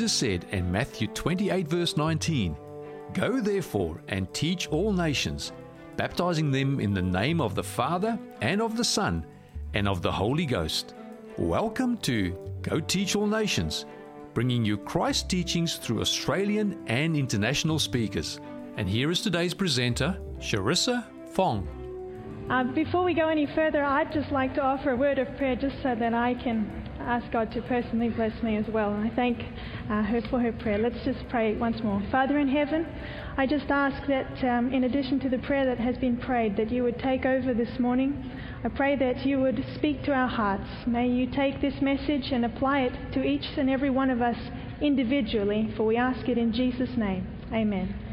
Jesus said in Matthew 28, verse 19, Go therefore and teach all nations, baptizing them in the name of the Father and of the Son and of the Holy Ghost. Welcome to Go Teach All Nations, bringing you Christ teachings through Australian and international speakers. And here is today's presenter, Sharissa Fong. Uh, before we go any further, I'd just like to offer a word of prayer just so that I can ask God to personally bless me as well. And I thank uh, her for her prayer. Let's just pray once more. Father in heaven, I just ask that um, in addition to the prayer that has been prayed, that you would take over this morning. I pray that you would speak to our hearts. May you take this message and apply it to each and every one of us individually, for we ask it in Jesus' name. Amen.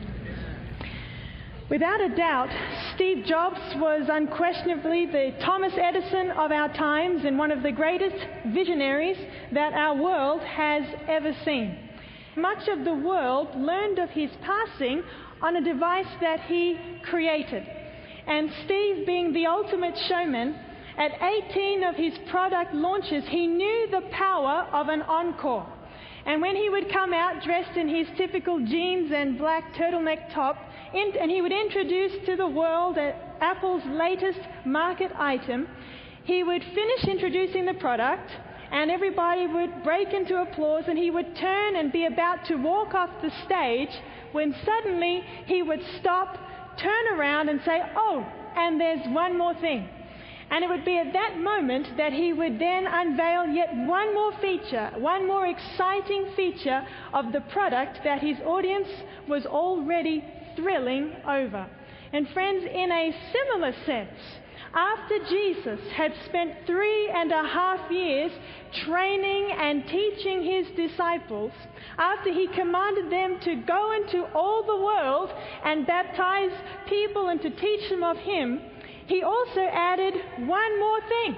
Without a doubt, Steve Jobs was unquestionably the Thomas Edison of our times and one of the greatest visionaries that our world has ever seen. Much of the world learned of his passing on a device that he created. And Steve, being the ultimate showman, at 18 of his product launches, he knew the power of an encore. And when he would come out dressed in his typical jeans and black turtleneck top, and he would introduce to the world Apple's latest market item, he would finish introducing the product, and everybody would break into applause, and he would turn and be about to walk off the stage when suddenly he would stop, turn around, and say, Oh, and there's one more thing. And it would be at that moment that he would then unveil yet one more feature, one more exciting feature of the product that his audience was already thrilling over. And friends, in a similar sense, after Jesus had spent three and a half years training and teaching his disciples, after he commanded them to go into all the world and baptize people and to teach them of him, he also added one more thing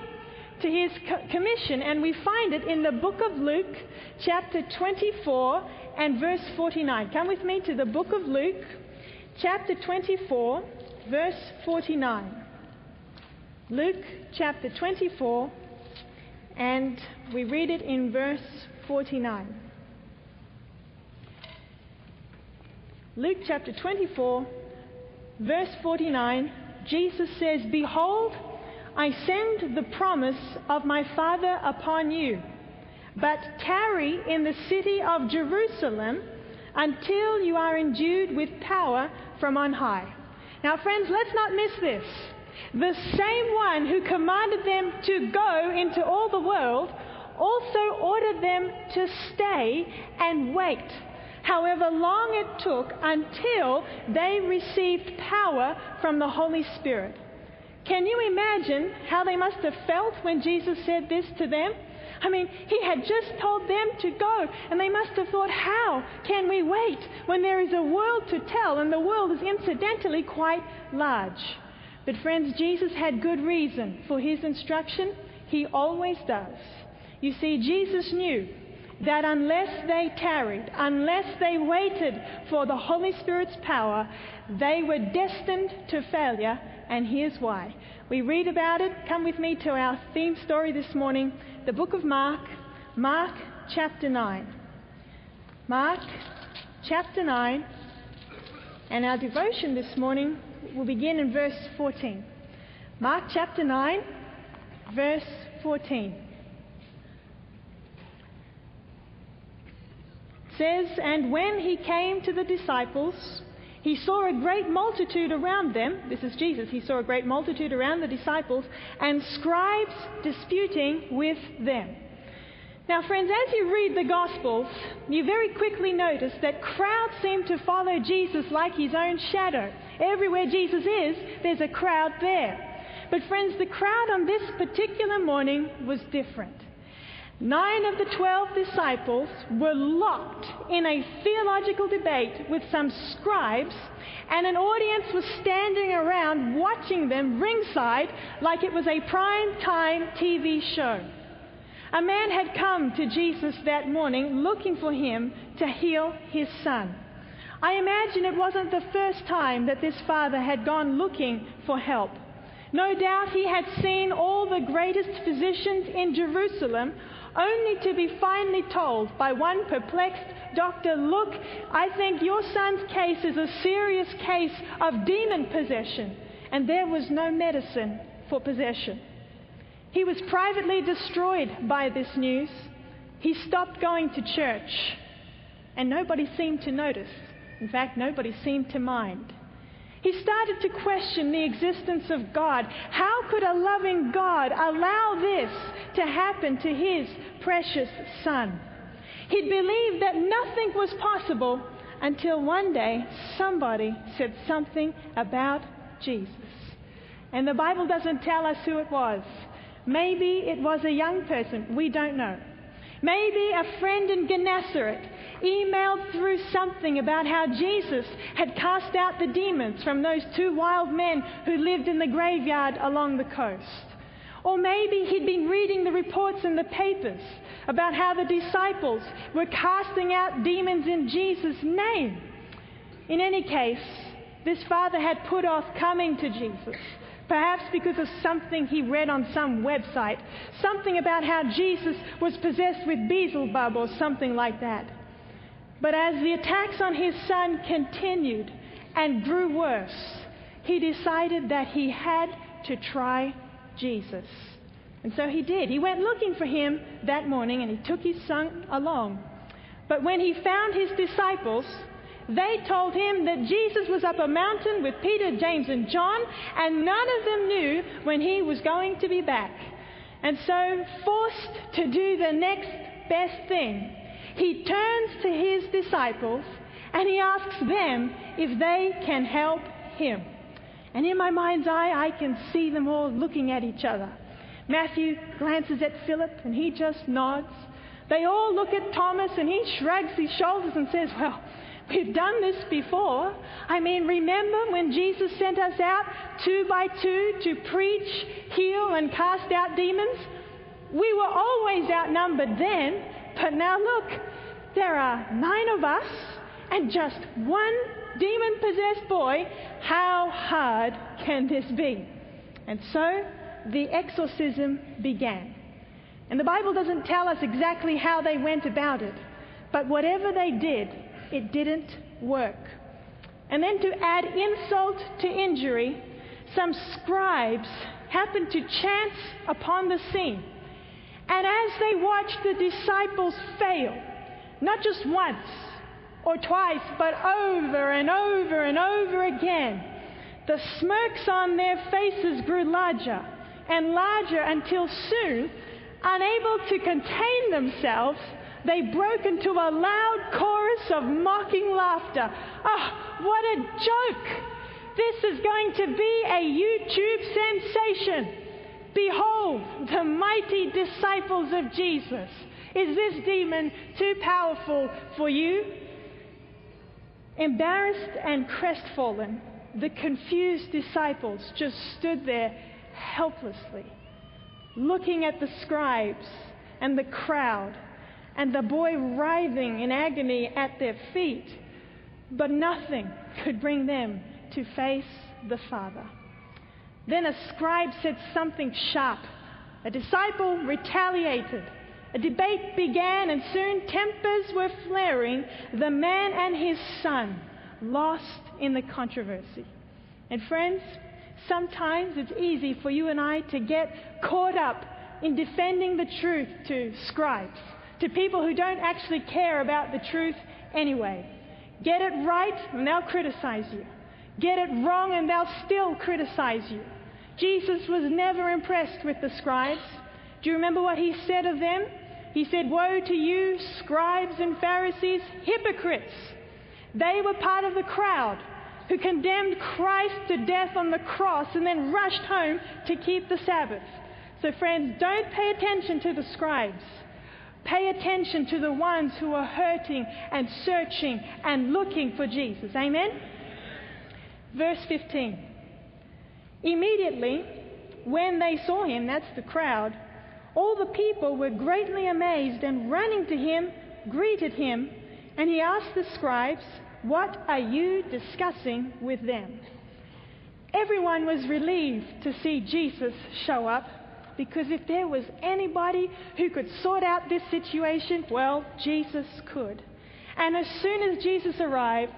to his commission, and we find it in the book of Luke, chapter 24 and verse 49. Come with me to the book of Luke, chapter 24, verse 49. Luke chapter 24, and we read it in verse 49. Luke chapter 24, verse 49 Jesus says, Behold, I send the promise of my Father upon you, but tarry in the city of Jerusalem until you are endued with power from on high. Now, friends, let's not miss this. The same one who commanded them to go into all the world also ordered them to stay and wait however long it took until they received power from the Holy Spirit. Can you imagine how they must have felt when Jesus said this to them? I mean, he had just told them to go, and they must have thought, how can we wait when there is a world to tell, and the world is incidentally quite large? But, friends, Jesus had good reason for his instruction. He always does. You see, Jesus knew that unless they tarried, unless they waited for the Holy Spirit's power, they were destined to failure, and here's why. We read about it. Come with me to our theme story this morning the book of Mark, Mark chapter 9. Mark chapter 9, and our devotion this morning will begin in verse 14. Mark chapter 9, verse 14. says, And when he came to the disciples, he saw a great multitude around them. This is Jesus. He saw a great multitude around the disciples and scribes disputing with them. Now, friends, as you read the Gospels, you very quickly notice that crowds seem to follow Jesus like his own shadow. Everywhere Jesus is, there's a crowd there. But, friends, the crowd on this particular morning was different. Nine of the twelve disciples were locked in a theological debate with some scribes, and an audience was standing around watching them ringside like it was a prime time TV show. A man had come to Jesus that morning looking for him to heal his son. I imagine it wasn't the first time that this father had gone looking for help. No doubt he had seen all the greatest physicians in Jerusalem only to be finally told by one perplexed doctor, Look, I think your son's case is a serious case of demon possession. And there was no medicine for possession. He was privately destroyed by this news. He stopped going to church, and nobody seemed to notice. In fact, nobody seemed to mind. He started to question the existence of God. How could a loving God allow this to happen to his precious son? He'd believed that nothing was possible until one day somebody said something about Jesus. And the Bible doesn't tell us who it was. Maybe it was a young person. We don't know. Maybe a friend in Gennesaret emailed through something about how Jesus had cast out the demons from those two wild men who lived in the graveyard along the coast. Or maybe he'd been reading the reports in the papers about how the disciples were casting out demons in Jesus' name. In any case, this father had put off coming to Jesus perhaps because of something he read on some website, something about how Jesus was possessed with Beelzebub or something like that. But as the attacks on his son continued and grew worse, he decided that he had to try Jesus. And so he did. He went looking for him that morning and he took his son along. But when he found his disciples, they told him that Jesus was up a mountain with Peter, James, and John, and none of them knew when he was going to be back. And so, forced to do the next best thing, he turns to his disciples and he asks them if they can help him. And in my mind's eye, I can see them all looking at each other. Matthew glances at Philip and he just nods. They all look at Thomas and he shrugs his shoulders and says, Well, We've done this before. I mean, remember when Jesus sent us out two by two to preach, heal, and cast out demons? We were always outnumbered then, but now look, there are nine of us and just one demon possessed boy. How hard can this be? And so the exorcism began. And the Bible doesn't tell us exactly how they went about it, but whatever they did, it didn't work. And then to add insult to injury, some scribes happened to chance upon the scene. And as they watched the disciples fail, not just once or twice, but over and over and over again, the smirks on their faces grew larger and larger until soon, unable to contain themselves, they broke into a loud chorus of mocking laughter. Oh, what a joke! This is going to be a YouTube sensation. Behold, the mighty disciples of Jesus. Is this demon too powerful for you? Embarrassed and crestfallen, the confused disciples just stood there helplessly, looking at the scribes and the crowd and the boy writhing in agony at their feet. But nothing could bring them to face the Father. Then a scribe said something sharp. A disciple retaliated. A debate began, and soon tempers were flaring. The man and his son lost in the controversy. And friends, sometimes it's easy for you and I to get caught up in defending the truth to scribes to people who don't actually care about the truth anyway. Get it right, and they'll criticize you. Get it wrong, and they'll still criticize you. Jesus was never impressed with the scribes. Do you remember what he said of them? He said, Woe to you, scribes and Pharisees, hypocrites! They were part of the crowd who condemned Christ to death on the cross and then rushed home to keep the Sabbath. So, friends, don't pay attention to the scribes. Pay attention to the ones who are hurting and searching and looking for Jesus. Amen? Verse 15. Immediately, when they saw him, that's the crowd, all the people were greatly amazed and running to him, greeted him, and he asked the scribes, What are you discussing with them? Everyone was relieved to see Jesus show up Because if there was anybody who could sort out this situation, well, Jesus could. And as soon as Jesus arrived,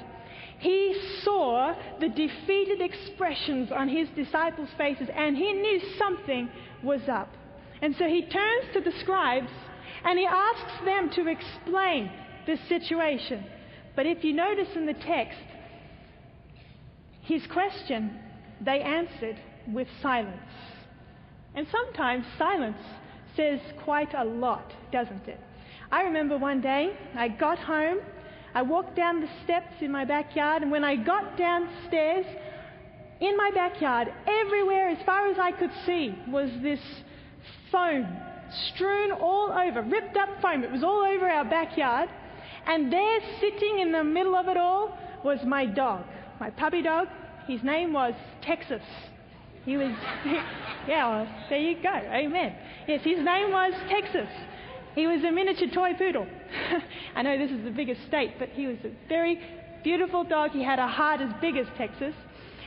he saw the defeated expressions on his disciples' faces and he knew something was up. And so he turns to the scribes and he asks them to explain this situation. But if you notice in the text, his question, they answered with silence. And sometimes silence says quite a lot, doesn't it? I remember one day I got home, I walked down the steps in my backyard, and when I got downstairs, in my backyard, everywhere as far as I could see, was this foam strewn all over, ripped up foam. It was all over our backyard. And there, sitting in the middle of it all, was my dog, my puppy dog. His name was Texas. He was, yeah, well, there you go. Amen. Yes, his name was Texas. He was a miniature toy poodle. I know this is the biggest state, but he was a very beautiful dog. He had a heart as big as Texas.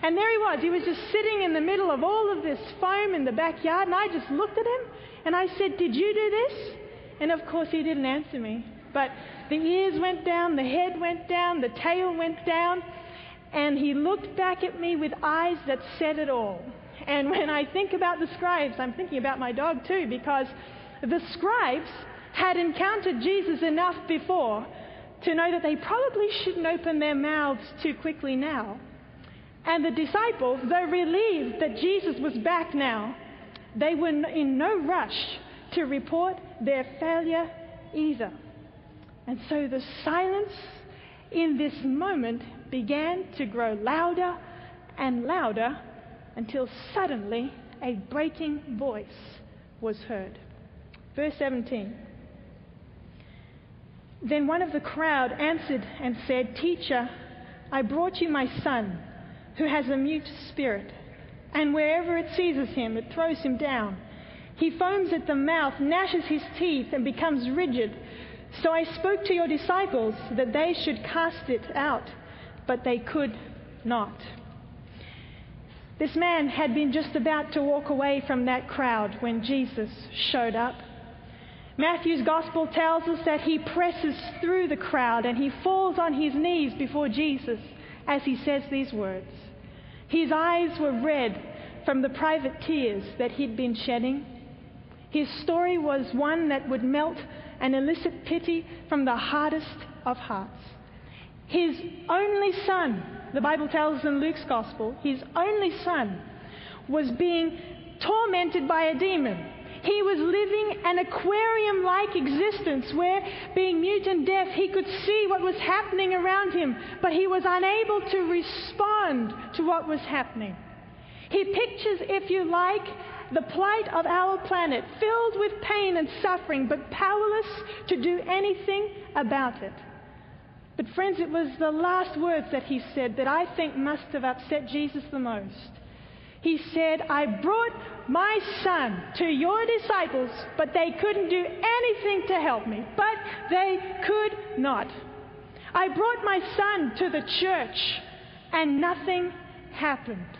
And there he was. He was just sitting in the middle of all of this foam in the backyard. And I just looked at him and I said, Did you do this? And of course, he didn't answer me. But the ears went down, the head went down, the tail went down. And he looked back at me with eyes that said it all. And when I think about the scribes, I'm thinking about my dog too, because the scribes had encountered Jesus enough before to know that they probably shouldn't open their mouths too quickly now. And the disciples, though relieved that Jesus was back now, they were in no rush to report their failure either. And so the silence in this moment began to grow louder and louder until suddenly a breaking voice was heard. Verse 17. Then one of the crowd answered and said, Teacher, I brought you my son, who has a mute spirit, and wherever it seizes him, it throws him down. He foams at the mouth, gnashes his teeth, and becomes rigid. So I spoke to your disciples that they should cast it out, but they could not. This man had been just about to walk away from that crowd when Jesus showed up. Matthew's gospel tells us that he presses through the crowd and he falls on his knees before Jesus as he says these words. His eyes were red from the private tears that he'd been shedding. His story was one that would melt and elicit pity from the hardest of hearts. His only son, the Bible tells in Luke's gospel, his only son was being tormented by a demon he was living an aquarium like existence where, being mute and deaf, he could see what was happening around him, but he was unable to respond to what was happening. He pictures, if you like, the plight of our planet, filled with pain and suffering, but powerless to do anything about it. But, friends, it was the last words that he said that I think must have upset Jesus the most. He said, I brought my son to your disciples, but they couldn't do anything to help me. But they could not. I brought my son to the church, and nothing happened.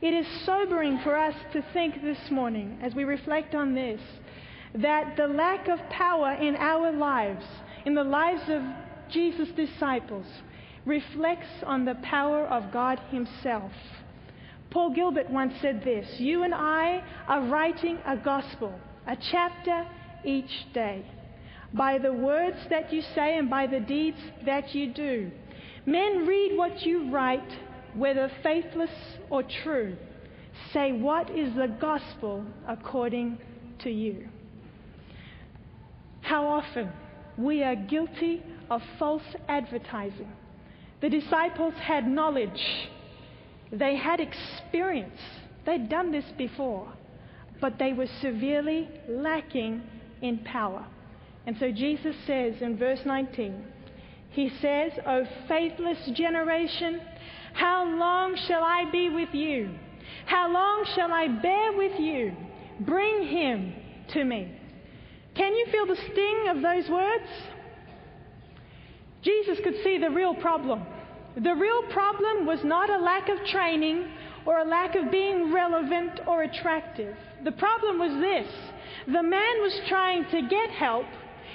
It is sobering for us to think this morning, as we reflect on this, that the lack of power in our lives, in the lives of Jesus' disciples, reflects on the power of God Himself. Paul Gilbert once said this You and I are writing a gospel, a chapter each day, by the words that you say and by the deeds that you do. Men read what you write, whether faithless or true. Say, What is the gospel according to you? How often we are guilty of false advertising. The disciples had knowledge they had experience, they'd done this before, but they were severely lacking in power. And so Jesus says in verse 19, He says, O faithless generation, how long shall I be with you? How long shall I bear with you? Bring him to me. Can you feel the sting of those words? Jesus could see the real problem. The real problem was not a lack of training or a lack of being relevant or attractive. The problem was this the man was trying to get help,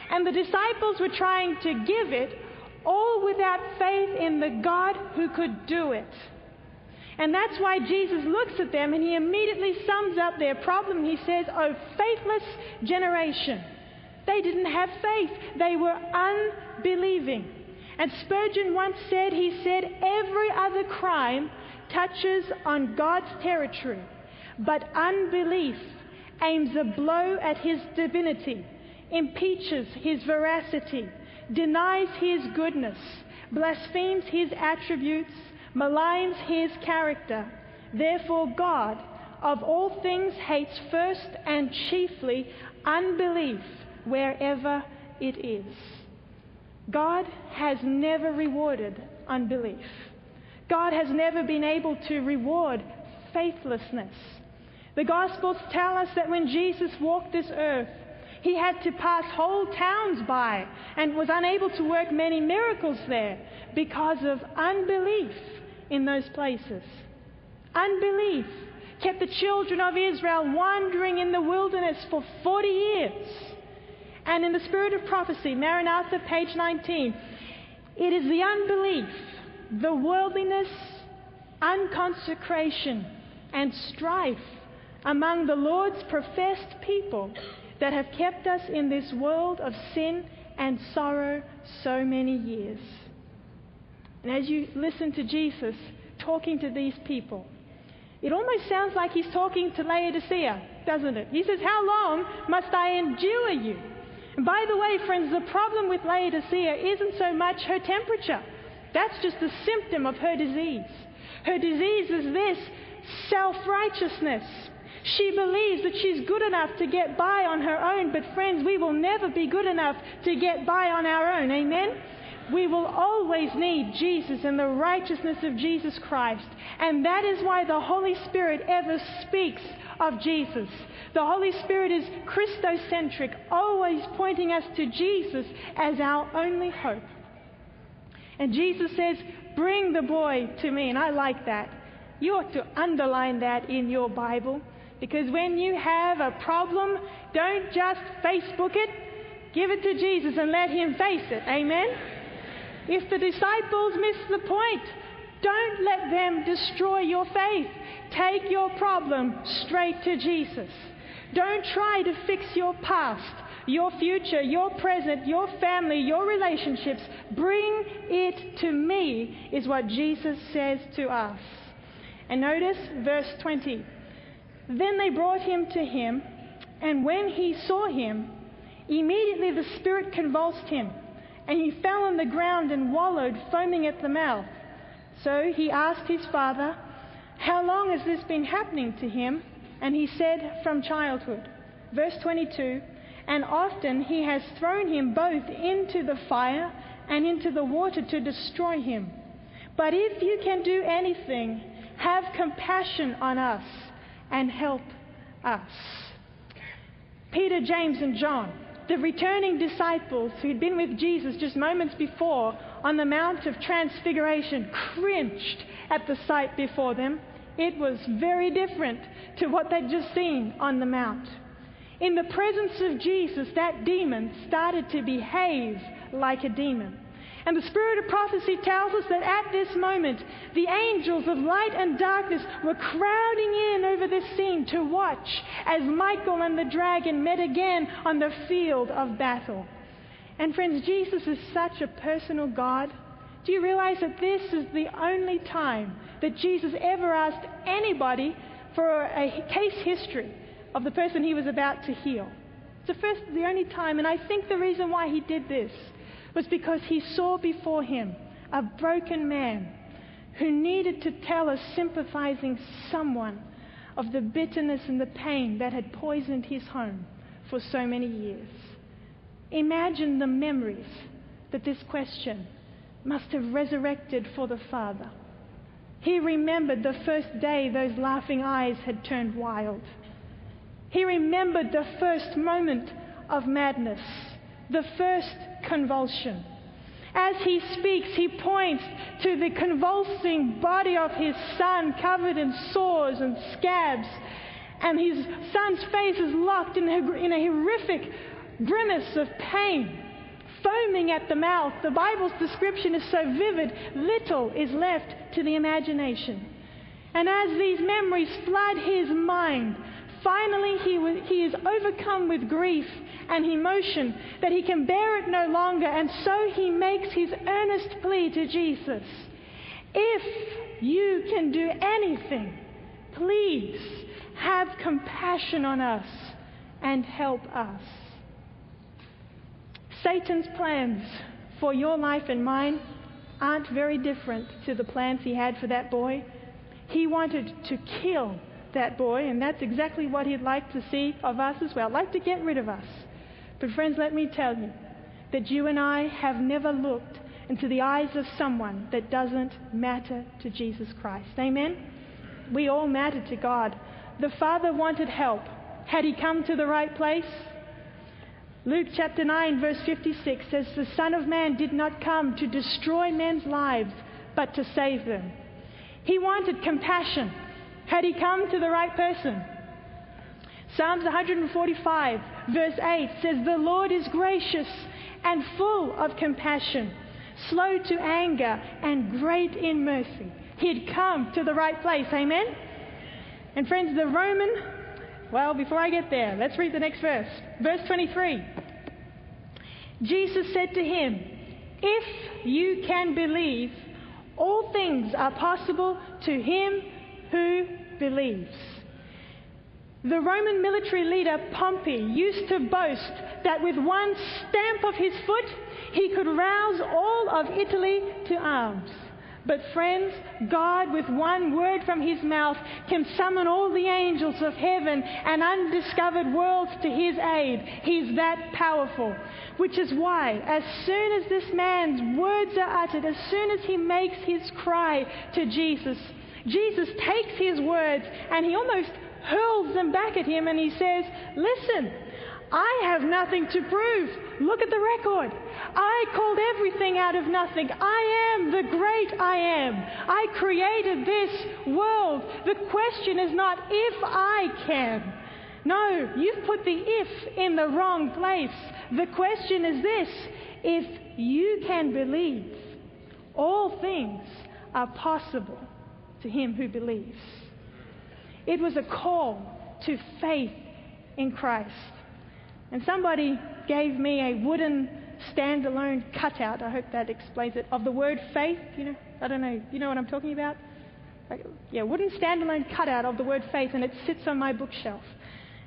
and the disciples were trying to give it, all without faith in the God who could do it. And that's why Jesus looks at them and he immediately sums up their problem. He says, Oh, faithless generation. They didn't have faith, they were unbelieving. And Spurgeon once said, He said, every other crime touches on God's territory, but unbelief aims a blow at his divinity, impeaches his veracity, denies his goodness, blasphemes his attributes, maligns his character. Therefore, God, of all things, hates first and chiefly unbelief wherever it is. God has never rewarded unbelief. God has never been able to reward faithlessness. The Gospels tell us that when Jesus walked this earth, he had to pass whole towns by and was unable to work many miracles there because of unbelief in those places. Unbelief kept the children of Israel wandering in the wilderness for 40 years. And in the spirit of prophecy, Maranatha, page 19, it is the unbelief the worldliness, unconsecration, and strife among the Lord's professed people that have kept us in this world of sin and sorrow so many years. And as you listen to Jesus talking to these people, it almost sounds like he's talking to Laodicea, doesn't it? He says, How long must I endure you? By the way, friends, the problem with Laodicea isn't so much her temperature. That's just a symptom of her disease. Her disease is this self righteousness. She believes that she's good enough to get by on her own, but friends, we will never be good enough to get by on our own. Amen? We will always need Jesus and the righteousness of Jesus Christ. And that is why the Holy Spirit ever speaks of Jesus. The Holy Spirit is Christocentric, always pointing us to Jesus as our only hope. And Jesus says, Bring the boy to me. And I like that. You ought to underline that in your Bible. Because when you have a problem, don't just Facebook it, give it to Jesus and let him face it. Amen? If the disciples miss the point, don't let them destroy your faith. Take your problem straight to Jesus. Don't try to fix your past your future, your present, your family, your relationships. Bring it to me, is what Jesus says to us. And notice verse 20. Then they brought him to him, and when he saw him, immediately the Spirit convulsed him, and he fell on the ground and wallowed, foaming at the mouth. So he asked his father, How long has this been happening to him? And he said, From childhood. Verse 22 and often he has thrown him both into the fire and into the water to destroy him. But if you can do anything, have compassion on us and help us. Peter, James, and John, the returning disciples who'd been with Jesus just moments before on the Mount of Transfiguration, cringed at the sight before them. It was very different to what they'd just seen on the Mount. In the presence of Jesus, that demon started to behave like a demon. And the spirit of prophecy tells us that at this moment, the angels of light and darkness were crowding in over this scene to watch as Michael and the dragon met again on the field of battle. And friends, Jesus is such a personal God. Do you realize that this is the only time that Jesus ever asked anybody for a case history of the person he was about to heal. It's the first, the only time, and I think the reason why he did this was because he saw before him a broken man who needed to tell a sympathizing someone of the bitterness and the pain that had poisoned his home for so many years. Imagine the memories that this question must have resurrected for the father. He remembered the first day those laughing eyes had turned wild. He remembered the first moment of madness, the first convulsion. As he speaks, he points to the convulsing body of his son covered in sores and scabs. And his son's face is locked in a, horrific grimace of pain, foaming at the mouth. The Bible's description is so vivid, little is left to the imagination. And as these memories flood his mind, finally he, he is overcome with grief and emotion that he can bear it no longer, and so he makes his earnest plea to Jesus If you can do anything, please have compassion on us and help us. Satan's plans for your life and mine aren't very different to the plans he had for that boy. He wanted to kill that boy, and that's exactly what he'd like to see of us as well. Like to get rid of us. But, friends, let me tell you that you and I have never looked into the eyes of someone that doesn't matter to Jesus Christ. Amen? We all matter to God. The Father wanted help. Had he come to the right place? Luke chapter 9, verse 56 says, The Son of Man did not come to destroy men's lives, but to save them. He wanted compassion. Had he come to the right person? Psalms 145, verse 8 says, The Lord is gracious and full of compassion, slow to anger, and great in mercy. He had come to the right place. Amen? And friends, the Roman, well, before I get there, let's read the next verse. Verse 23. Jesus said to him, If you can believe, all things are possible to him who believes. The Roman military leader Pompey used to boast that with one stamp of his foot he could rouse all of Italy to arms. But, friends, God, with one word from his mouth, can summon all the angels of heaven and undiscovered worlds to his aid. He's that powerful. Which is why, as soon as this man's words are uttered, as soon as he makes his cry to Jesus, Jesus takes his words and he almost hurls them back at him and he says, Listen, I have nothing to prove. Look at the record. I called everything out of nothing. I am the great I am. I created this world. The question is not if I can. No, you've put the if in the wrong place. The question is this if you can believe, all things are possible to him who believes. It was a call to faith in Christ. And somebody gave me a wooden standalone cutout, I hope that explains it, of the word faith. You know, I don't know, you know what I'm talking about? Yeah, wooden standalone cutout of the word faith, and it sits on my bookshelf.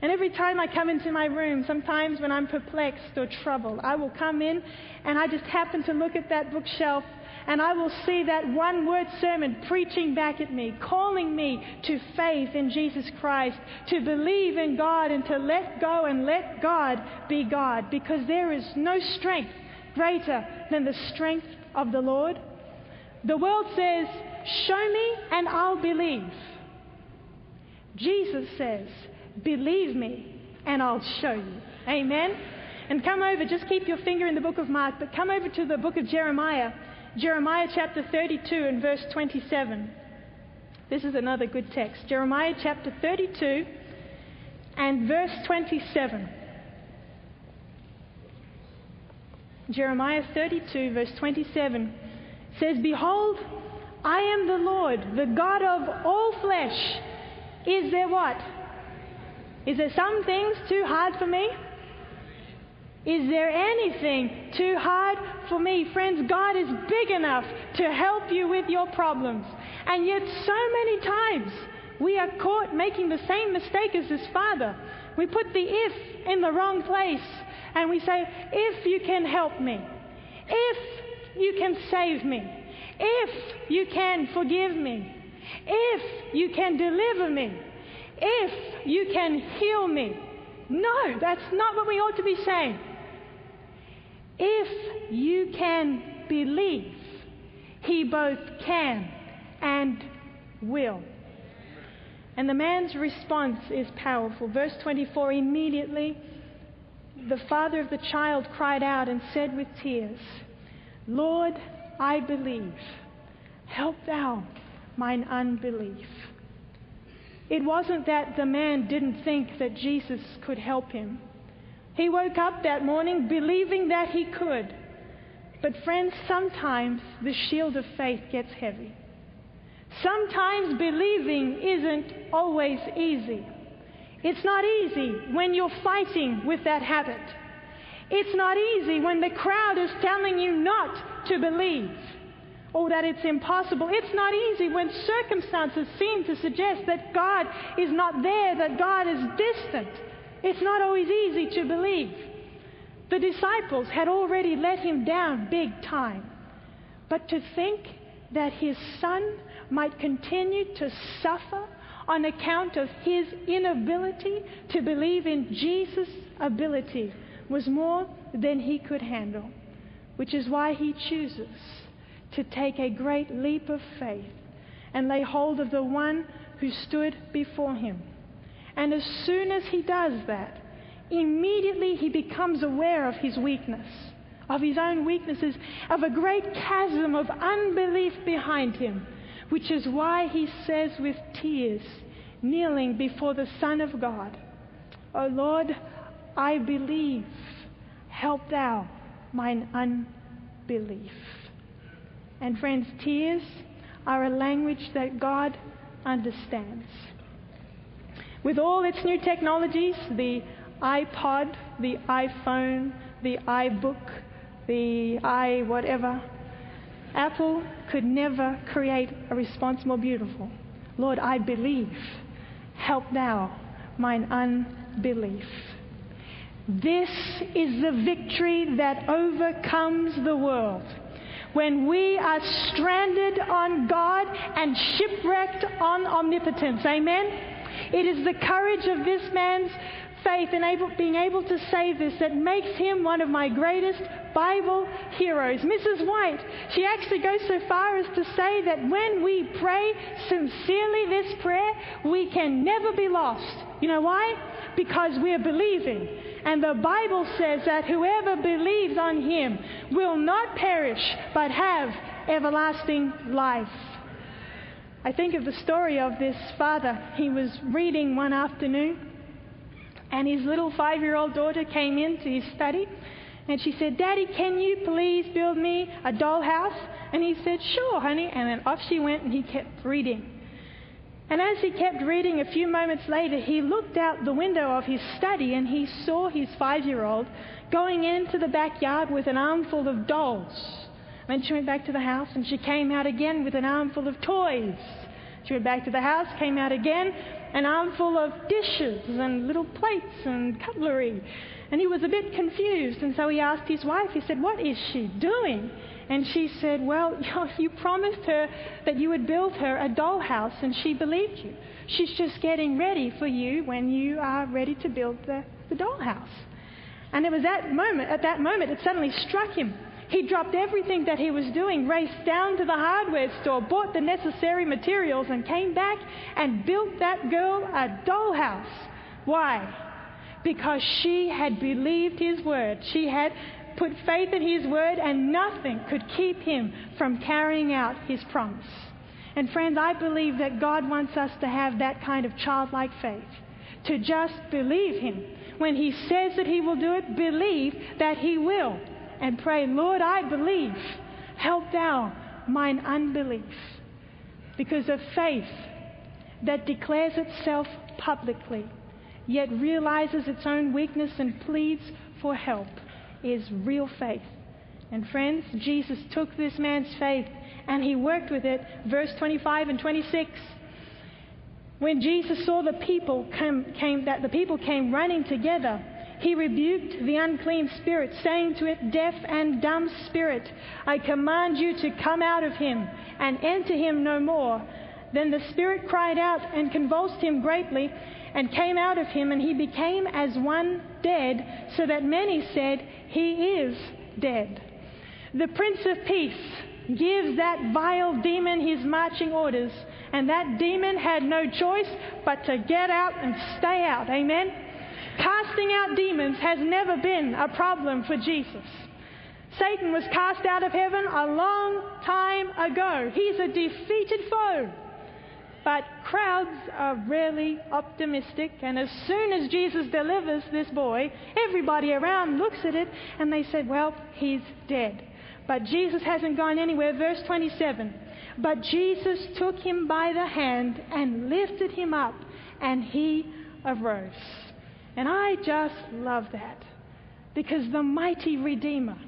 And every time I come into my room, sometimes when I'm perplexed or troubled, I will come in and I just happen to look at that bookshelf and I will see that one word sermon preaching back at me, calling me to faith in Jesus Christ, to believe in God and to let go and let God be God, because there is no strength greater than the strength of the Lord. The world says, Show me and I'll believe. Jesus says, Believe me and I'll show you. Amen. And come over, just keep your finger in the book of Mark, but come over to the book of Jeremiah Jeremiah chapter 32 and verse 27. This is another good text. Jeremiah chapter 32 and verse 27. Jeremiah 32, verse 27 says, Behold, I am the Lord, the God of all flesh. Is there what? Is there some things too hard for me? Is there anything too hard for me? Friends, God is big enough to help you with your problems. And yet, so many times, we are caught making the same mistake as this father. We put the if in the wrong place. And we say, if you can help me, if you can save me, if you can forgive me, if you can deliver me, if you can heal me. No, that's not what we ought to be saying. If you can believe, he both can and will. And the man's response is powerful. Verse 24 immediately the father of the child cried out and said with tears, Lord, I believe. Help thou mine unbelief. It wasn't that the man didn't think that Jesus could help him. He woke up that morning believing that he could. But, friends, sometimes the shield of faith gets heavy. Sometimes believing isn't always easy. It's not easy when you're fighting with that habit. It's not easy when the crowd is telling you not to believe or that it's impossible. It's not easy when circumstances seem to suggest that God is not there, that God is distant. It's not always easy to believe. The disciples had already let him down big time. But to think that his son might continue to suffer on account of his inability to believe in Jesus' ability was more than he could handle, which is why he chooses to take a great leap of faith and lay hold of the one who stood before him. And as soon as he does that, immediately he becomes aware of his weakness, of his own weaknesses, of a great chasm of unbelief behind him, which is why he says with tears, kneeling before the Son of God, O Lord, I believe, help thou mine unbelief. And friends, tears are a language that God understands. With all its new technologies, the iPod, the iPhone, the iBook, the i whatever, Apple could never create a response more beautiful. Lord, I believe. Help thou mine unbelief. This is the victory that overcomes the world when we are stranded on God and shipwrecked on omnipotence. Amen? It is the courage of this man's faith and able, being able to say this that makes him one of my greatest Bible heroes. Mrs. White, she actually goes so far as to say that when we pray sincerely this prayer, we can never be lost. You know why? Because we're believing. And the Bible says that whoever believes on him will not perish but have everlasting life. I think of the story of this father. He was reading one afternoon, and his little five year old daughter came into his study, and she said, Daddy, can you please build me a dollhouse? And he said, Sure, honey. And then off she went, and he kept reading. And as he kept reading, a few moments later, he looked out the window of his study and he saw his five year old going into the backyard with an armful of dolls. Then she went back to the house and she came out again with an armful of toys. She went back to the house, came out again, an armful of dishes and little plates and cutlery. And he was a bit confused, and so he asked his wife, he said, What is she doing? And she said, Well, you promised her that you would build her a dollhouse, and she believed you. She's just getting ready for you when you are ready to build the, the dollhouse. And it was that moment, at that moment, it suddenly struck him. He dropped everything that he was doing, raced down to the hardware store, bought the necessary materials, and came back and built that girl a dollhouse. Why? Because she had believed his word. She had put faith in his word, and nothing could keep him from carrying out his promise. And friends, I believe that God wants us to have that kind of childlike faith, to just believe him. When he says that he will do it, believe that he will. And pray, Lord, I believe. Help thou mine unbelief. Because of faith that declares itself publicly, yet realizes its own weakness and pleads for help is real faith. And friends, Jesus took this man's faith and he worked with it. Verse 25 and 26. When Jesus saw the people come, came, that the people came running together, he rebuked the unclean spirit, saying to it, Deaf and dumb spirit, I command you to come out of him and enter him no more. Then the spirit cried out and convulsed him greatly and came out of him, and he became as one dead, so that many said, He is dead. The Prince of Peace gives that vile demon his marching orders, and that demon had no choice but to get out and stay out. Amen? Casting out demons has never been a problem for Jesus. Satan was cast out of heaven a long time ago. He's a defeated foe. But crowds are rarely optimistic, and as soon as Jesus delivers this boy, everybody around looks at it and they say, Well, he's dead. But Jesus hasn't gone anywhere. Verse 27 But Jesus took him by the hand and lifted him up, and he arose. And I just love that because the mighty Redeemer,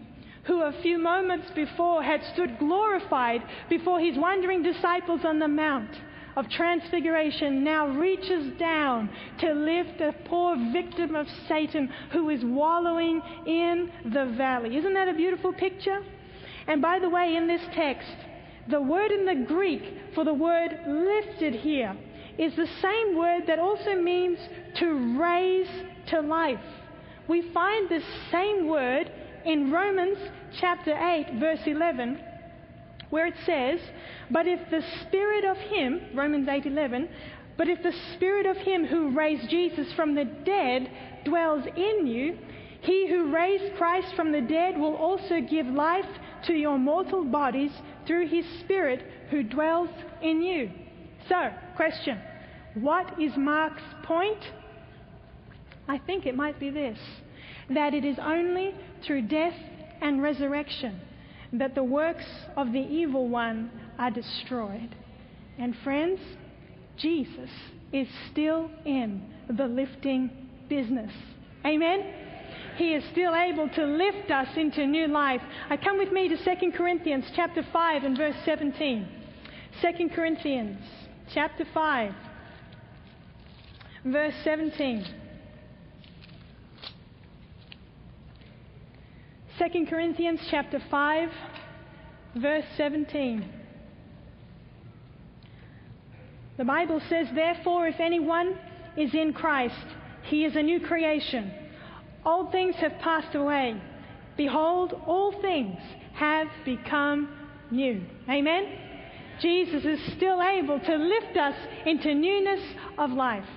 who a few moments before had stood glorified before his wandering disciples on the Mount, of transfiguration now reaches down to lift a poor victim of Satan who is wallowing in the valley. Isn't that a beautiful picture? And by the way, in this text, the word in the Greek for the word lifted here is the same word that also means to raise to life. We find this same word in Romans chapter 8, verse 11 where it says, But if the Spirit of Him, Romans 8 11, but if the Spirit of Him who raised Jesus from the dead dwells in you, He who raised Christ from the dead will also give life to your mortal bodies through His Spirit who dwells in you. So, question What is Mark's point? I think it might be this that it is only through death and resurrection that the works of the evil one are destroyed. And friends, Jesus is still in the lifting business. Amen? He is still able to lift us into new life. I come with me to 2 Corinthians chapter 5 and verse 17. 2 Corinthians chapter 5 verse 17. 2 Corinthians chapter 5 verse 17. The Bible says, Therefore, if anyone is in Christ, he is a new creation. Old things have passed away. Behold, all things have become new. Amen? Jesus is still able to lift us into newness of life.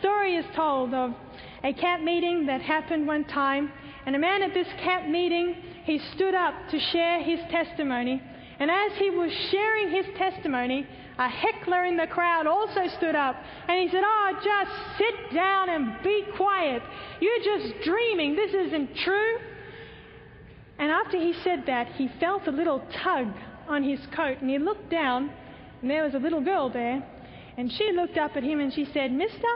Story is told of a camp meeting that happened one time and a man at this camp meeting, he stood up to share his testimony. And as he was sharing his testimony, a heckler in the crowd also stood up and he said, Oh, just sit down and be quiet. You're just dreaming. This isn't true. And after he said that, he felt a little tug on his coat and he looked down and there was a little girl there. And she looked up at him and she said, Mister,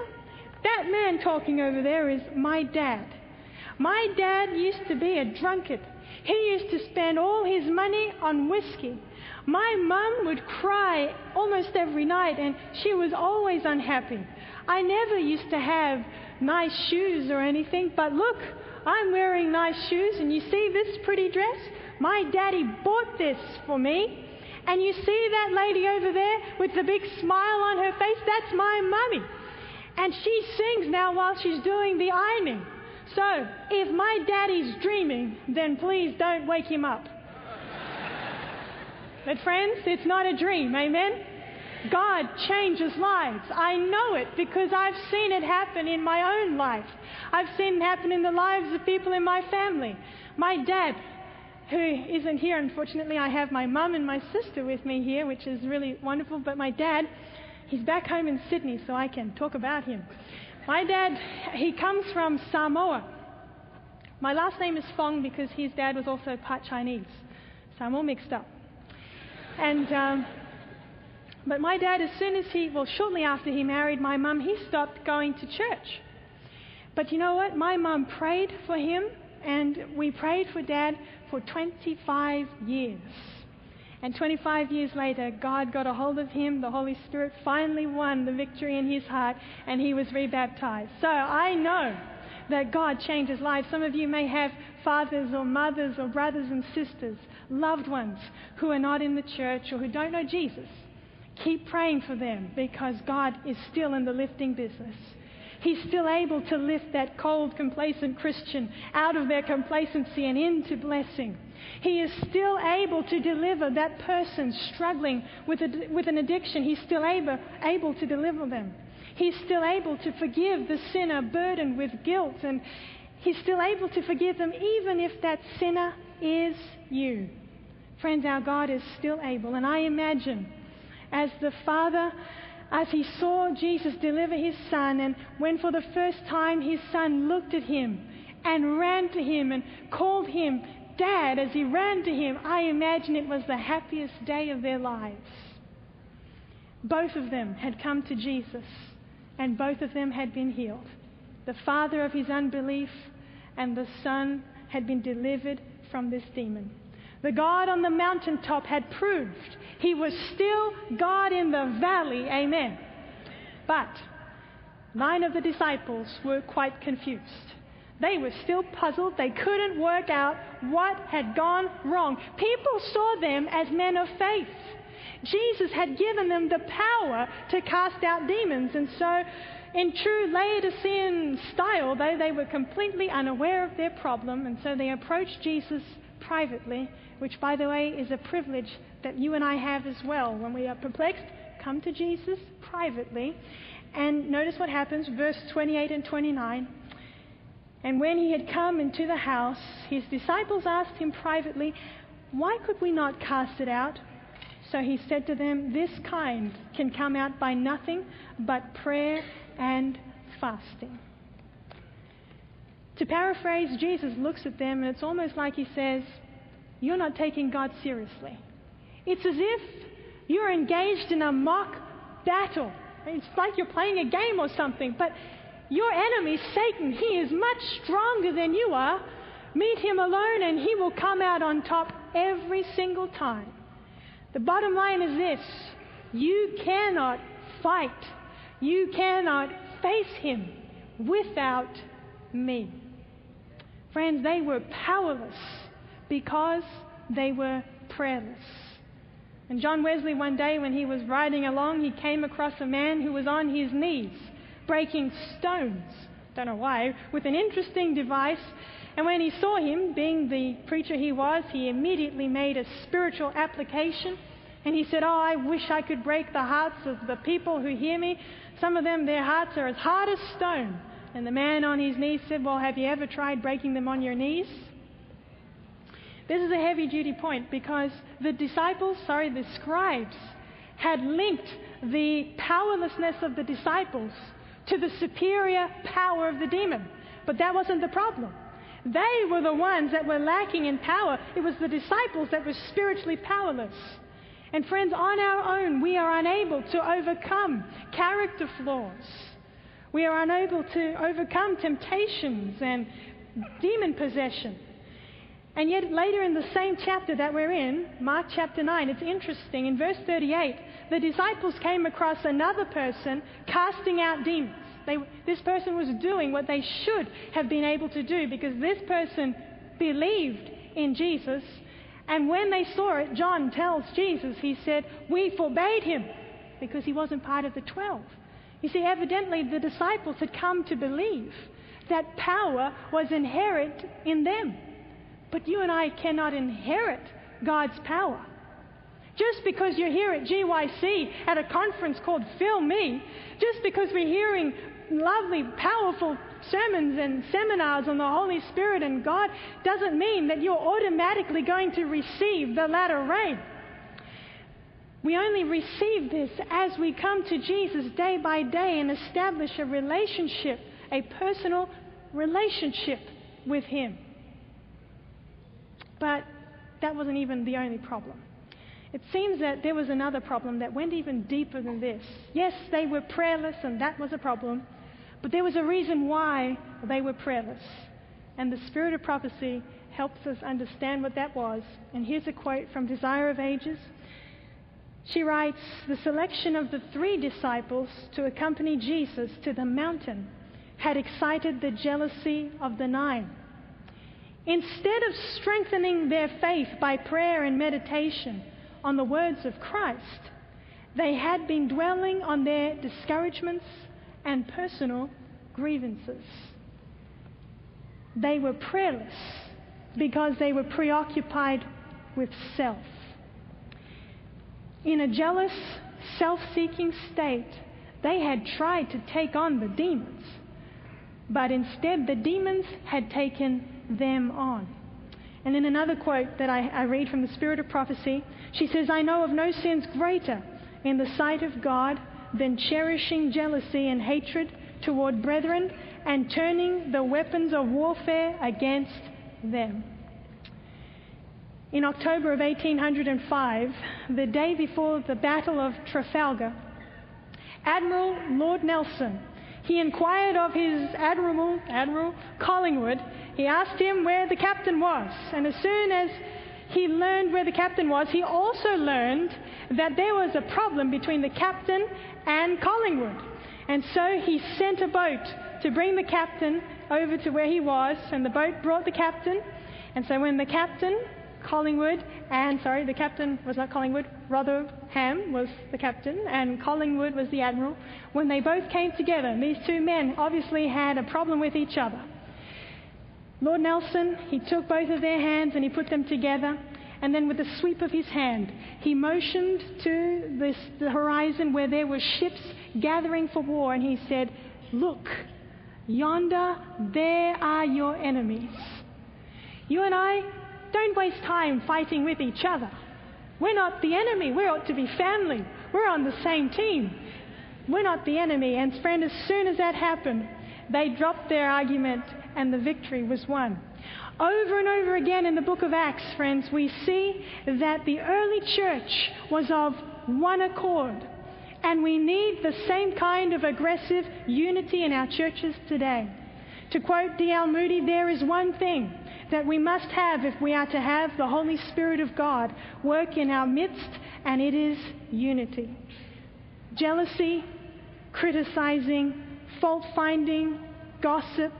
that man talking over there is my dad. My dad used to be a drunkard. He used to spend all his money on whiskey. My mum would cry almost every night, and she was always unhappy. I never used to have nice shoes or anything, but look, I'm wearing nice shoes, and you see this pretty dress? My daddy bought this for me. And you see that lady over there with the big smile on her face? That's my mummy. And she sings now while she's doing the ironing. So, if my daddy's dreaming, then please don't wake him up. but, friends, it's not a dream, amen? God changes lives. I know it because I've seen it happen in my own life. I've seen it happen in the lives of people in my family. My dad, who isn't here, unfortunately, I have my mum and my sister with me here, which is really wonderful, but my dad, he's back home in Sydney, so I can talk about him. My dad, he comes from Samoa. My last name is Fong because his dad was also part Chinese. So I'm all mixed up. And, um, but my dad, as soon as he, well, shortly after he married my mum, he stopped going to church. But you know what? My mum prayed for him, and we prayed for dad for 25 years. And 25 years later, God got a hold of him. The Holy Spirit finally won the victory in his heart, and he was rebaptized. So I know that God changes lives. Some of you may have fathers or mothers or brothers and sisters, loved ones who are not in the church or who don't know Jesus. Keep praying for them because God is still in the lifting business. He's still able to lift that cold, complacent Christian out of their complacency and into blessing. He is still able to deliver that person struggling with, with an addiction. He's still able, able to deliver them. He's still able to forgive the sinner burdened with guilt, and He's still able to forgive them even if that sinner is you. Friends, our God is still able. And I imagine as the Father, as he saw Jesus deliver his son, and when for the first time his son looked at him and ran to him and called him Dad as he ran to him, I imagine it was the happiest day of their lives. Both of them had come to Jesus, and both of them had been healed. The father of his unbelief and the son had been delivered from this demon. The God on the mountaintop had proved he was still God in the valley. Amen. But nine of the disciples were quite confused. They were still puzzled. They couldn't work out what had gone wrong. People saw them as men of faith. Jesus had given them the power to cast out demons. And so, in true Laodicean style, though, they were completely unaware of their problem. And so they approached Jesus privately, which, by the way, is a privilege that you and I have as well. When we are perplexed, come to Jesus privately. And notice what happens, verse 28 and 29. And when he had come into the house, his disciples asked him privately, Why could we not cast it out? So he said to them, This kind can come out by nothing but prayer and fasting. To paraphrase, Jesus looks at them and it's almost like he says, You're not taking God seriously. It's as if you're engaged in a mock battle. It's like you're playing a game or something, but your enemy, Satan, he is much stronger than you are. Meet him alone and he will come out on top every single time. The bottom line is this you cannot fight, you cannot face him without me. Friends, they were powerless because they were prayerless. And John Wesley, one day when he was riding along, he came across a man who was on his knees breaking stones, don't know why, with an interesting device. And when he saw him, being the preacher he was, he immediately made a spiritual application. And he said, Oh, I wish I could break the hearts of the people who hear me. Some of them, their hearts are as hard as stone. And the man on his knees said, Well, have you ever tried breaking them on your knees? This is a heavy duty point because the disciples, sorry, the scribes, had linked the powerlessness of the disciples to the superior power of the demon. But that wasn't the problem. They were the ones that were lacking in power. It was the disciples that were spiritually powerless. And friends, on our own, we are unable to overcome character flaws. We are unable to overcome temptations and demon possession. And yet, later in the same chapter that we're in, Mark chapter 9, it's interesting. In verse 38, the disciples came across another person casting out demons. They, this person was doing what they should have been able to do because this person believed in Jesus. And when they saw it, John tells Jesus, he said, We forbade him because he wasn't part of the twelve. You see, evidently the disciples had come to believe that power was inherent in them. But you and I cannot inherit God's power. Just because you're here at GYC at a conference called Fill Me, just because we're hearing lovely, powerful sermons and seminars on the Holy Spirit and God, doesn't mean that you're automatically going to receive the latter rain. We only receive this as we come to Jesus day by day and establish a relationship, a personal relationship with Him. But that wasn't even the only problem. It seems that there was another problem that went even deeper than this. Yes, they were prayerless, and that was a problem, but there was a reason why they were prayerless. And the spirit of prophecy helps us understand what that was. And here's a quote from Desire of Ages. She writes The selection of the three disciples to accompany Jesus to the mountain had excited the jealousy of the nine. Instead of strengthening their faith by prayer and meditation on the words of Christ, they had been dwelling on their discouragements and personal grievances. They were prayerless because they were preoccupied with self. In a jealous, self seeking state, they had tried to take on the demons, but instead the demons had taken them on. And in another quote that I, I read from the Spirit of Prophecy, she says, I know of no sins greater in the sight of God than cherishing jealousy and hatred toward brethren and turning the weapons of warfare against them. In October of 1805, the day before the Battle of Trafalgar, Admiral Lord Nelson, he inquired of his Admiral, Admiral Collingwood, he asked him where the captain was. And as soon as he learned where the captain was, he also learned that there was a problem between the captain and Collingwood. And so he sent a boat to bring the captain over to where he was, and the boat brought the captain. And so when the captain, Collingwood, and sorry, the captain was not Collingwood, Rotherham was the captain, and Collingwood was the admiral, when they both came together, these two men obviously had a problem with each other. Lord Nelson, he took both of their hands and he put them together. And then, with a sweep of his hand, he motioned to this, the horizon where there were ships gathering for war, and he said, Look, yonder, there are your enemies. You and I don't waste time fighting with each other. We're not the enemy. We ought to be family. We're on the same team. We're not the enemy. And, friend, as soon as that happened, they dropped their argument and the victory was won. Over and over again in the book of Acts, friends, we see that the early church was of one accord. And we need the same kind of aggressive unity in our churches today. To quote D.L. Moody, there is one thing that we must have if we are to have the Holy Spirit of God work in our midst, and it is unity. Jealousy, criticizing, fault finding, gossip,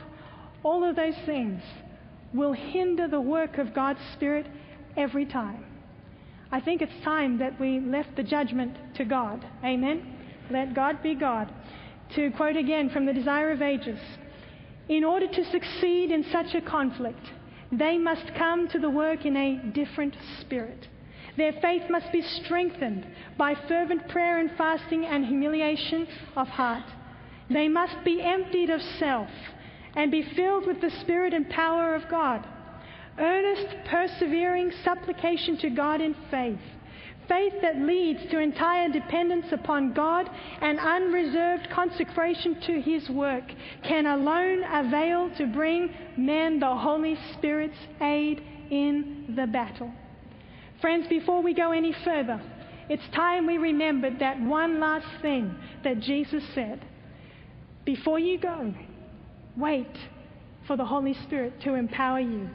all of those things will hinder the work of God's Spirit every time. I think it's time that we left the judgment to God. Amen? Let God be God. To quote again from the Desire of Ages In order to succeed in such a conflict, they must come to the work in a different spirit. Their faith must be strengthened by fervent prayer and fasting and humiliation of heart. They must be emptied of self and be filled with the Spirit and power of God. Earnest, persevering supplication to God in faith. Faith that leads to entire dependence upon God and unreserved consecration to His work can alone avail to bring men the Holy Spirit's aid in the battle. Friends, before we go any further, it's time we remembered that one last thing that Jesus said. Before you go, Wait for the Holy Spirit to empower you.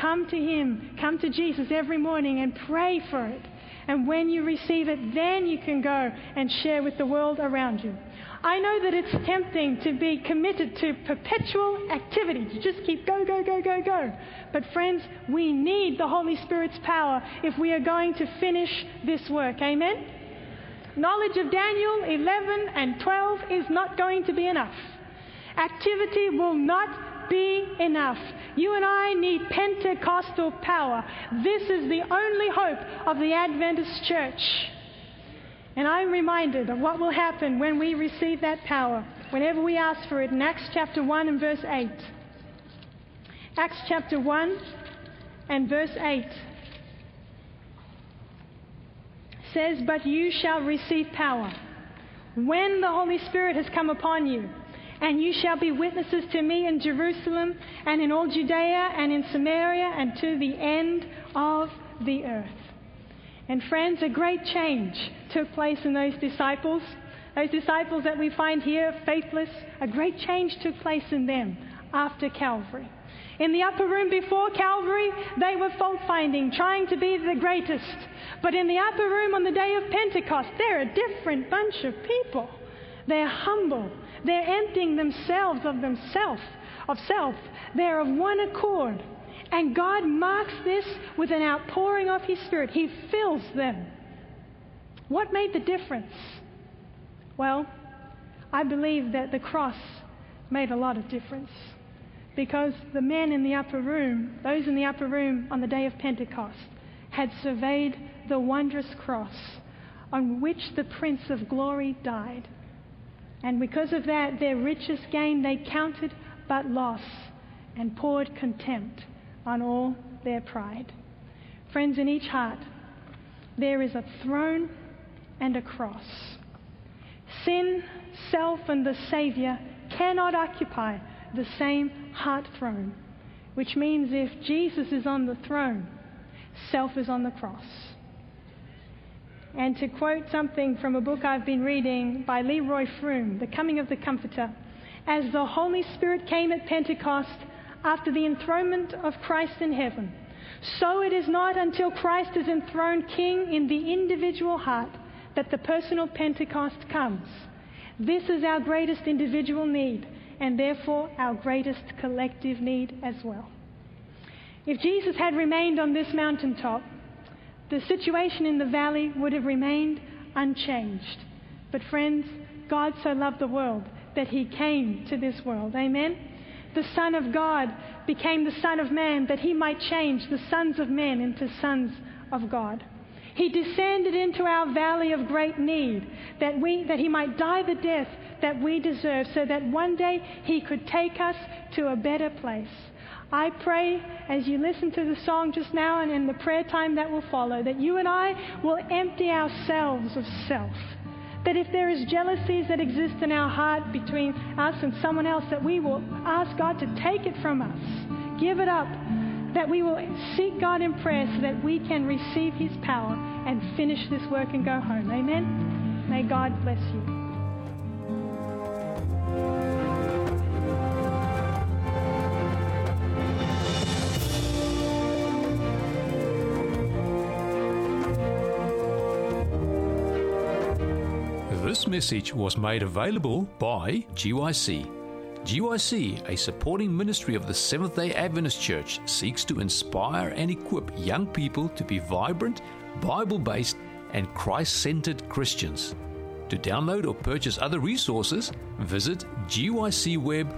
Come to Him, come to Jesus every morning and pray for it. And when you receive it, then you can go and share with the world around you. I know that it's tempting to be committed to perpetual activity, to just keep go, go, go, go, go. But friends, we need the Holy Spirit's power if we are going to finish this work. Amen? Knowledge of Daniel 11 and 12 is not going to be enough. Activity will not be enough. You and I need Pentecostal power. This is the only hope of the Adventist church. And I'm reminded of what will happen when we receive that power, whenever we ask for it in Acts chapter 1 and verse 8. Acts chapter 1 and verse 8 says, But you shall receive power when the Holy Spirit has come upon you and you shall be witnesses to me in Jerusalem and in all Judea and in Samaria and to the end of the earth. And friends, a great change took place in those disciples. Those disciples that we find here, faithless, a great change took place in them after Calvary. In the upper room before Calvary, they were fault finding, trying to be the greatest. But in the upper room on the day of Pentecost, they're a different bunch of people. They're humble. They're emptying themselves of themselves, of self. They're of one accord. And God marks this with an outpouring of His Spirit. He fills them. What made the difference? Well, I believe that the cross made a lot of difference. Because the men in the upper room, those in the upper room on the day of Pentecost, had surveyed the wondrous cross on which the Prince of Glory died. And because of that, their richest gain they counted but loss and poured contempt on all their pride. Friends, in each heart, there is a throne and a cross. Sin, self, and the Savior cannot occupy the same heart throne, which means if Jesus is on the throne, self is on the cross. And to quote something from a book I've been reading by Leroy Froom, The Coming of the Comforter, as the Holy Spirit came at Pentecost after the enthronement of Christ in heaven, so it is not until Christ is enthroned King in the individual heart that the personal Pentecost comes. This is our greatest individual need, and therefore our greatest collective need as well. If Jesus had remained on this mountaintop, the situation in the valley would have remained unchanged. But, friends, God so loved the world that he came to this world. Amen? The Son of God became the Son of Man that he might change the sons of men into sons of God. He descended into our valley of great need that, we, that he might die the death that we deserve so that one day he could take us to a better place. I pray as you listen to the song just now and in the prayer time that will follow that you and I will empty ourselves of self. That if there is jealousies that exist in our heart between us and someone else, that we will ask God to take it from us, give it up, that we will seek God in prayer so that we can receive His power and finish this work and go home. Amen. May God bless you. This message was made available by GYC. GYC, a supporting ministry of the Seventh day Adventist Church, seeks to inspire and equip young people to be vibrant, Bible based, and Christ centered Christians. To download or purchase other resources, visit gycweb.org.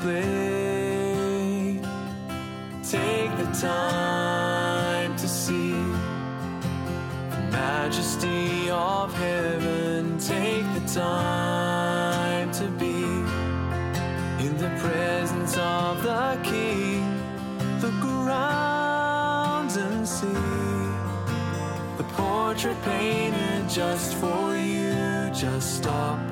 displayed. Take the time to see the majesty of heaven. Take the time to be in the presence of the King look around and see the portrait painted just for you. Just stop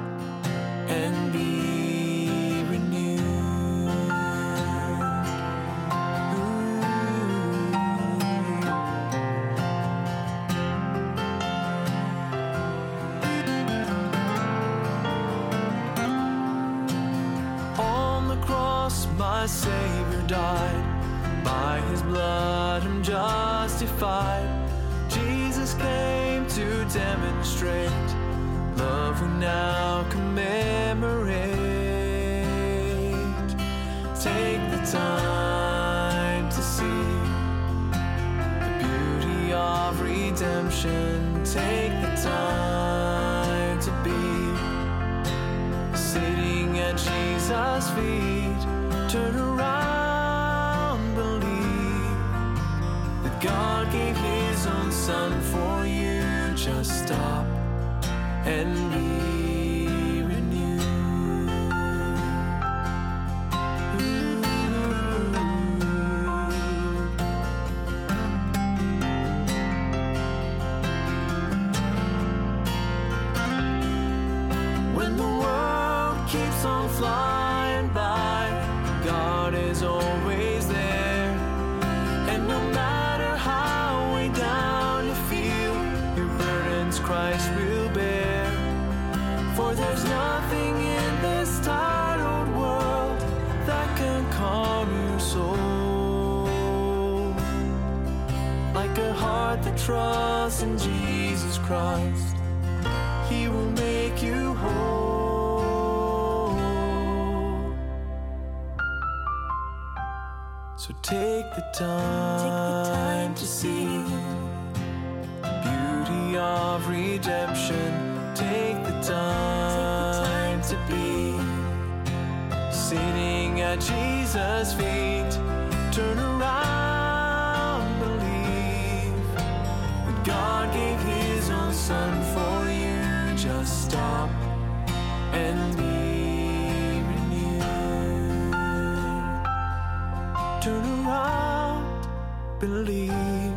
redemption. Take the time to be sitting at Jesus' feet. Turn around, believe that God gave His own Son for you. Just stop and be trusts in Jesus Christ, He will make you whole. So take the time, to see the beauty of redemption. Take the time to be sitting at Jesus' feet. Believe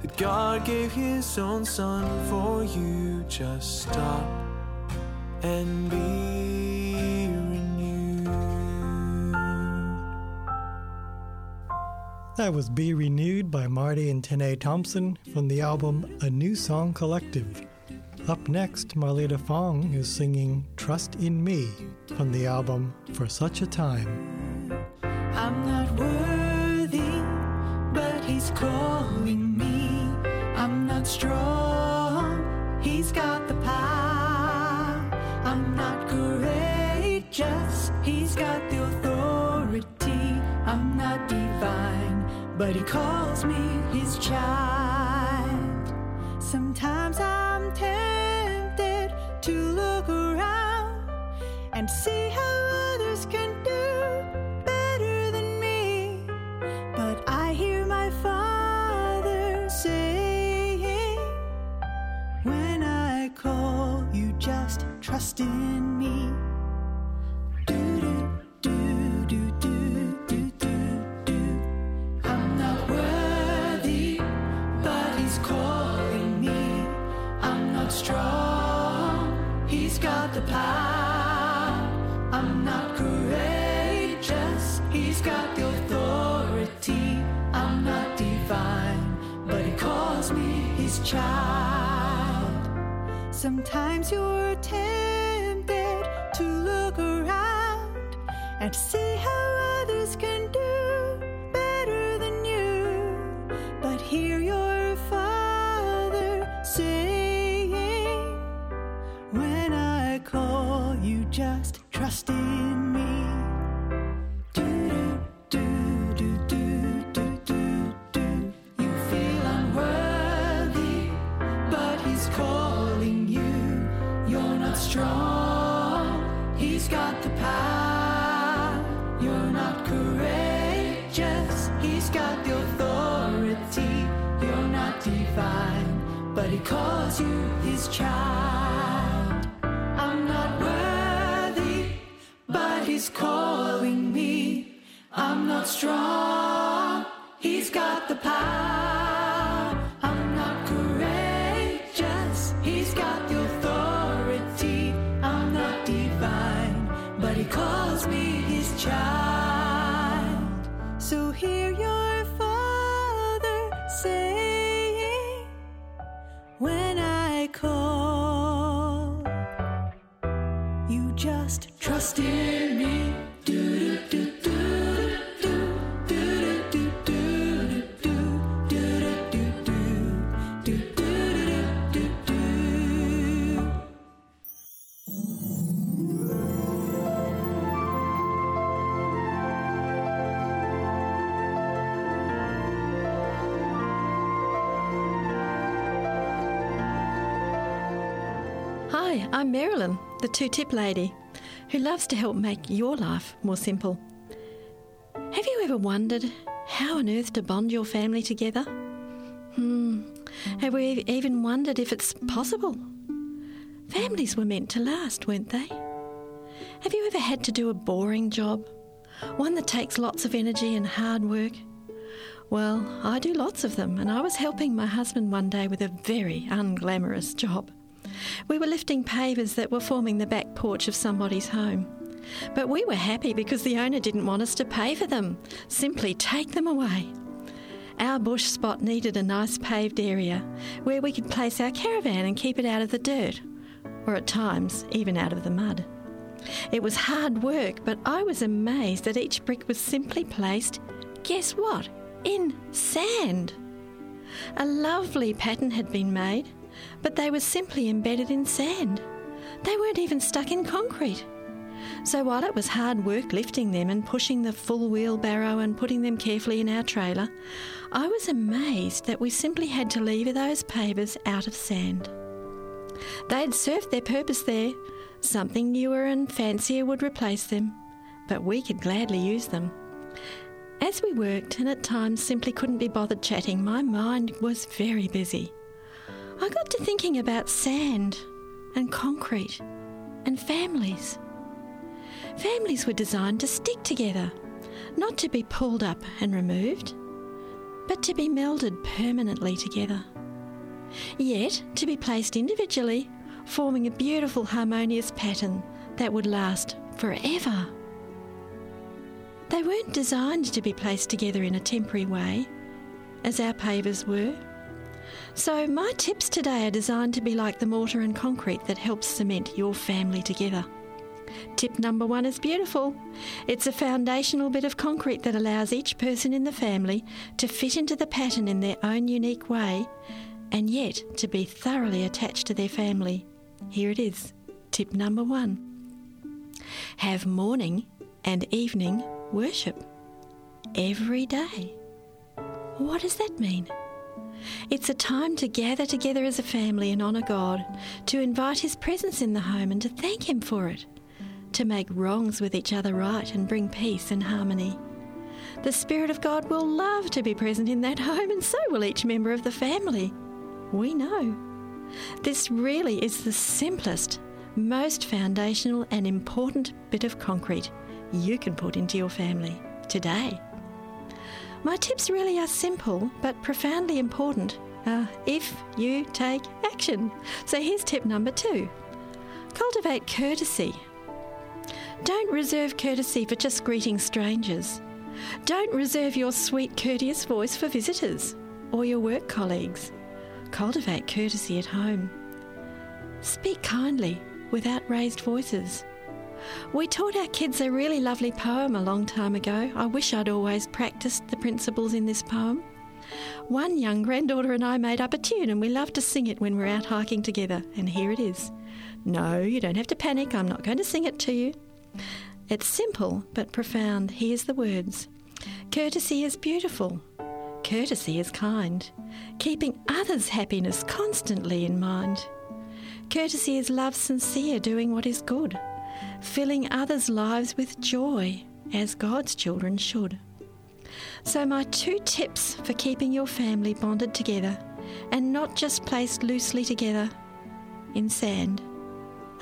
that God gave His own Son for you. Just stop and be renewed. That was Be Renewed by Marty and Tene Thompson from the album A New Song Collective. Up next, Marlita Fong is singing Trust in Me from the album For Such a Time. I'm not worthy, but he's calling me. I'm not strong, he's got the power. I'm not courageous, he's got the authority. I'm not divine, but he calls me his child. Sometimes I'm tempted to look around and see how others can do me. I'm not strong, he's got the power. I'm not courageous, he's got the authority. I'm not divine, but he calls me his child. Sometimes you're and see how others can do child. I'm Marilyn, the two tip lady, who loves to help make your life more simple. Have you ever wondered how on earth to bond your family together? Hmm, have we even wondered if it's possible? Families were meant to last, weren't they? Have you ever had to do a boring job? One that takes lots of energy and hard work? Well, I do lots of them, and I was helping my husband one day with a very unglamorous job. We were lifting pavers that were forming the back porch of somebody's home. But we were happy because the owner didn't want us to pay for them. Simply take them away. Our bush spot needed a nice paved area where we could place our caravan and keep it out of the dirt, or at times, even out of the mud. It was hard work, but I was amazed that each brick was simply placed, guess what? In sand. A lovely pattern had been made, but they were simply embedded in sand. They weren't even stuck in concrete. So while it was hard work lifting them and pushing the full wheelbarrow and putting them carefully in our trailer, I was amazed that we simply had to leave those pavers out of sand. They'd served their purpose there. Something newer and fancier would replace them, but we could gladly use them. As we worked and at times simply couldn't be bothered chatting, my mind was very busy. I got to thinking about sand and concrete and families. Families were designed to stick together, not to be pulled up and removed, but to be melded permanently together. Yet to be placed individually, forming a beautiful harmonious pattern that would last forever. They weren't designed to be placed together in a temporary way, as our pavers were. So, my tips today are designed to be like the mortar and concrete that helps cement your family together. Tip number one is beautiful. It's a foundational bit of concrete that allows each person in the family to fit into the pattern in their own unique way and yet to be thoroughly attached to their family. Here it is. Tip number one have morning and evening worship every day. What does that mean? It's a time to gather together as a family and honour God, to invite His presence in the home and to thank Him for it, to make wrongs with each other right and bring peace and harmony. The Spirit of God will love to be present in that home, and so will each member of the family. We know. This really is the simplest, most foundational, and important bit of concrete you can put into your family today. My tips really are simple but profoundly important uh, if you take action. So here's tip number two cultivate courtesy. Don't reserve courtesy for just greeting strangers. Don't reserve your sweet, courteous voice for visitors or your work colleagues. Cultivate courtesy at home. Speak kindly without raised voices. We taught our kids a really lovely poem a long time ago. I wish I'd always practiced the principles in this poem. One young granddaughter and I made up a tune and we love to sing it when we're out hiking together, and here it is. No, you don't have to panic, I'm not going to sing it to you. It's simple but profound. Here's the words Courtesy is beautiful, courtesy is kind, keeping others' happiness constantly in mind. Courtesy is love sincere, doing what is good filling others' lives with joy, as God's children should. So, my two tips for keeping your family bonded together and not just placed loosely together in sand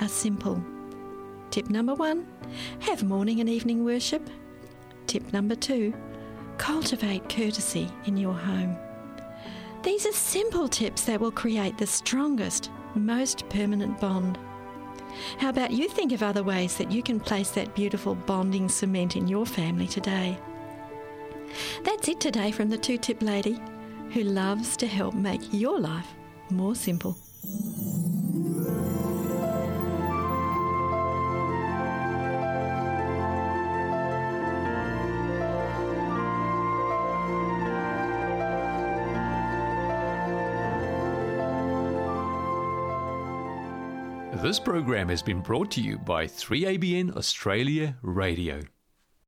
are simple. Tip number one have morning and evening worship. Tip number two cultivate courtesy in your home. These are simple tips that will create the strongest, most permanent bond. How about you think of other ways that you can place that beautiful bonding cement in your family today? That's it today from the Two Tip Lady, who loves to help make your life more simple. This program has been brought to you by 3ABN Australia Radio.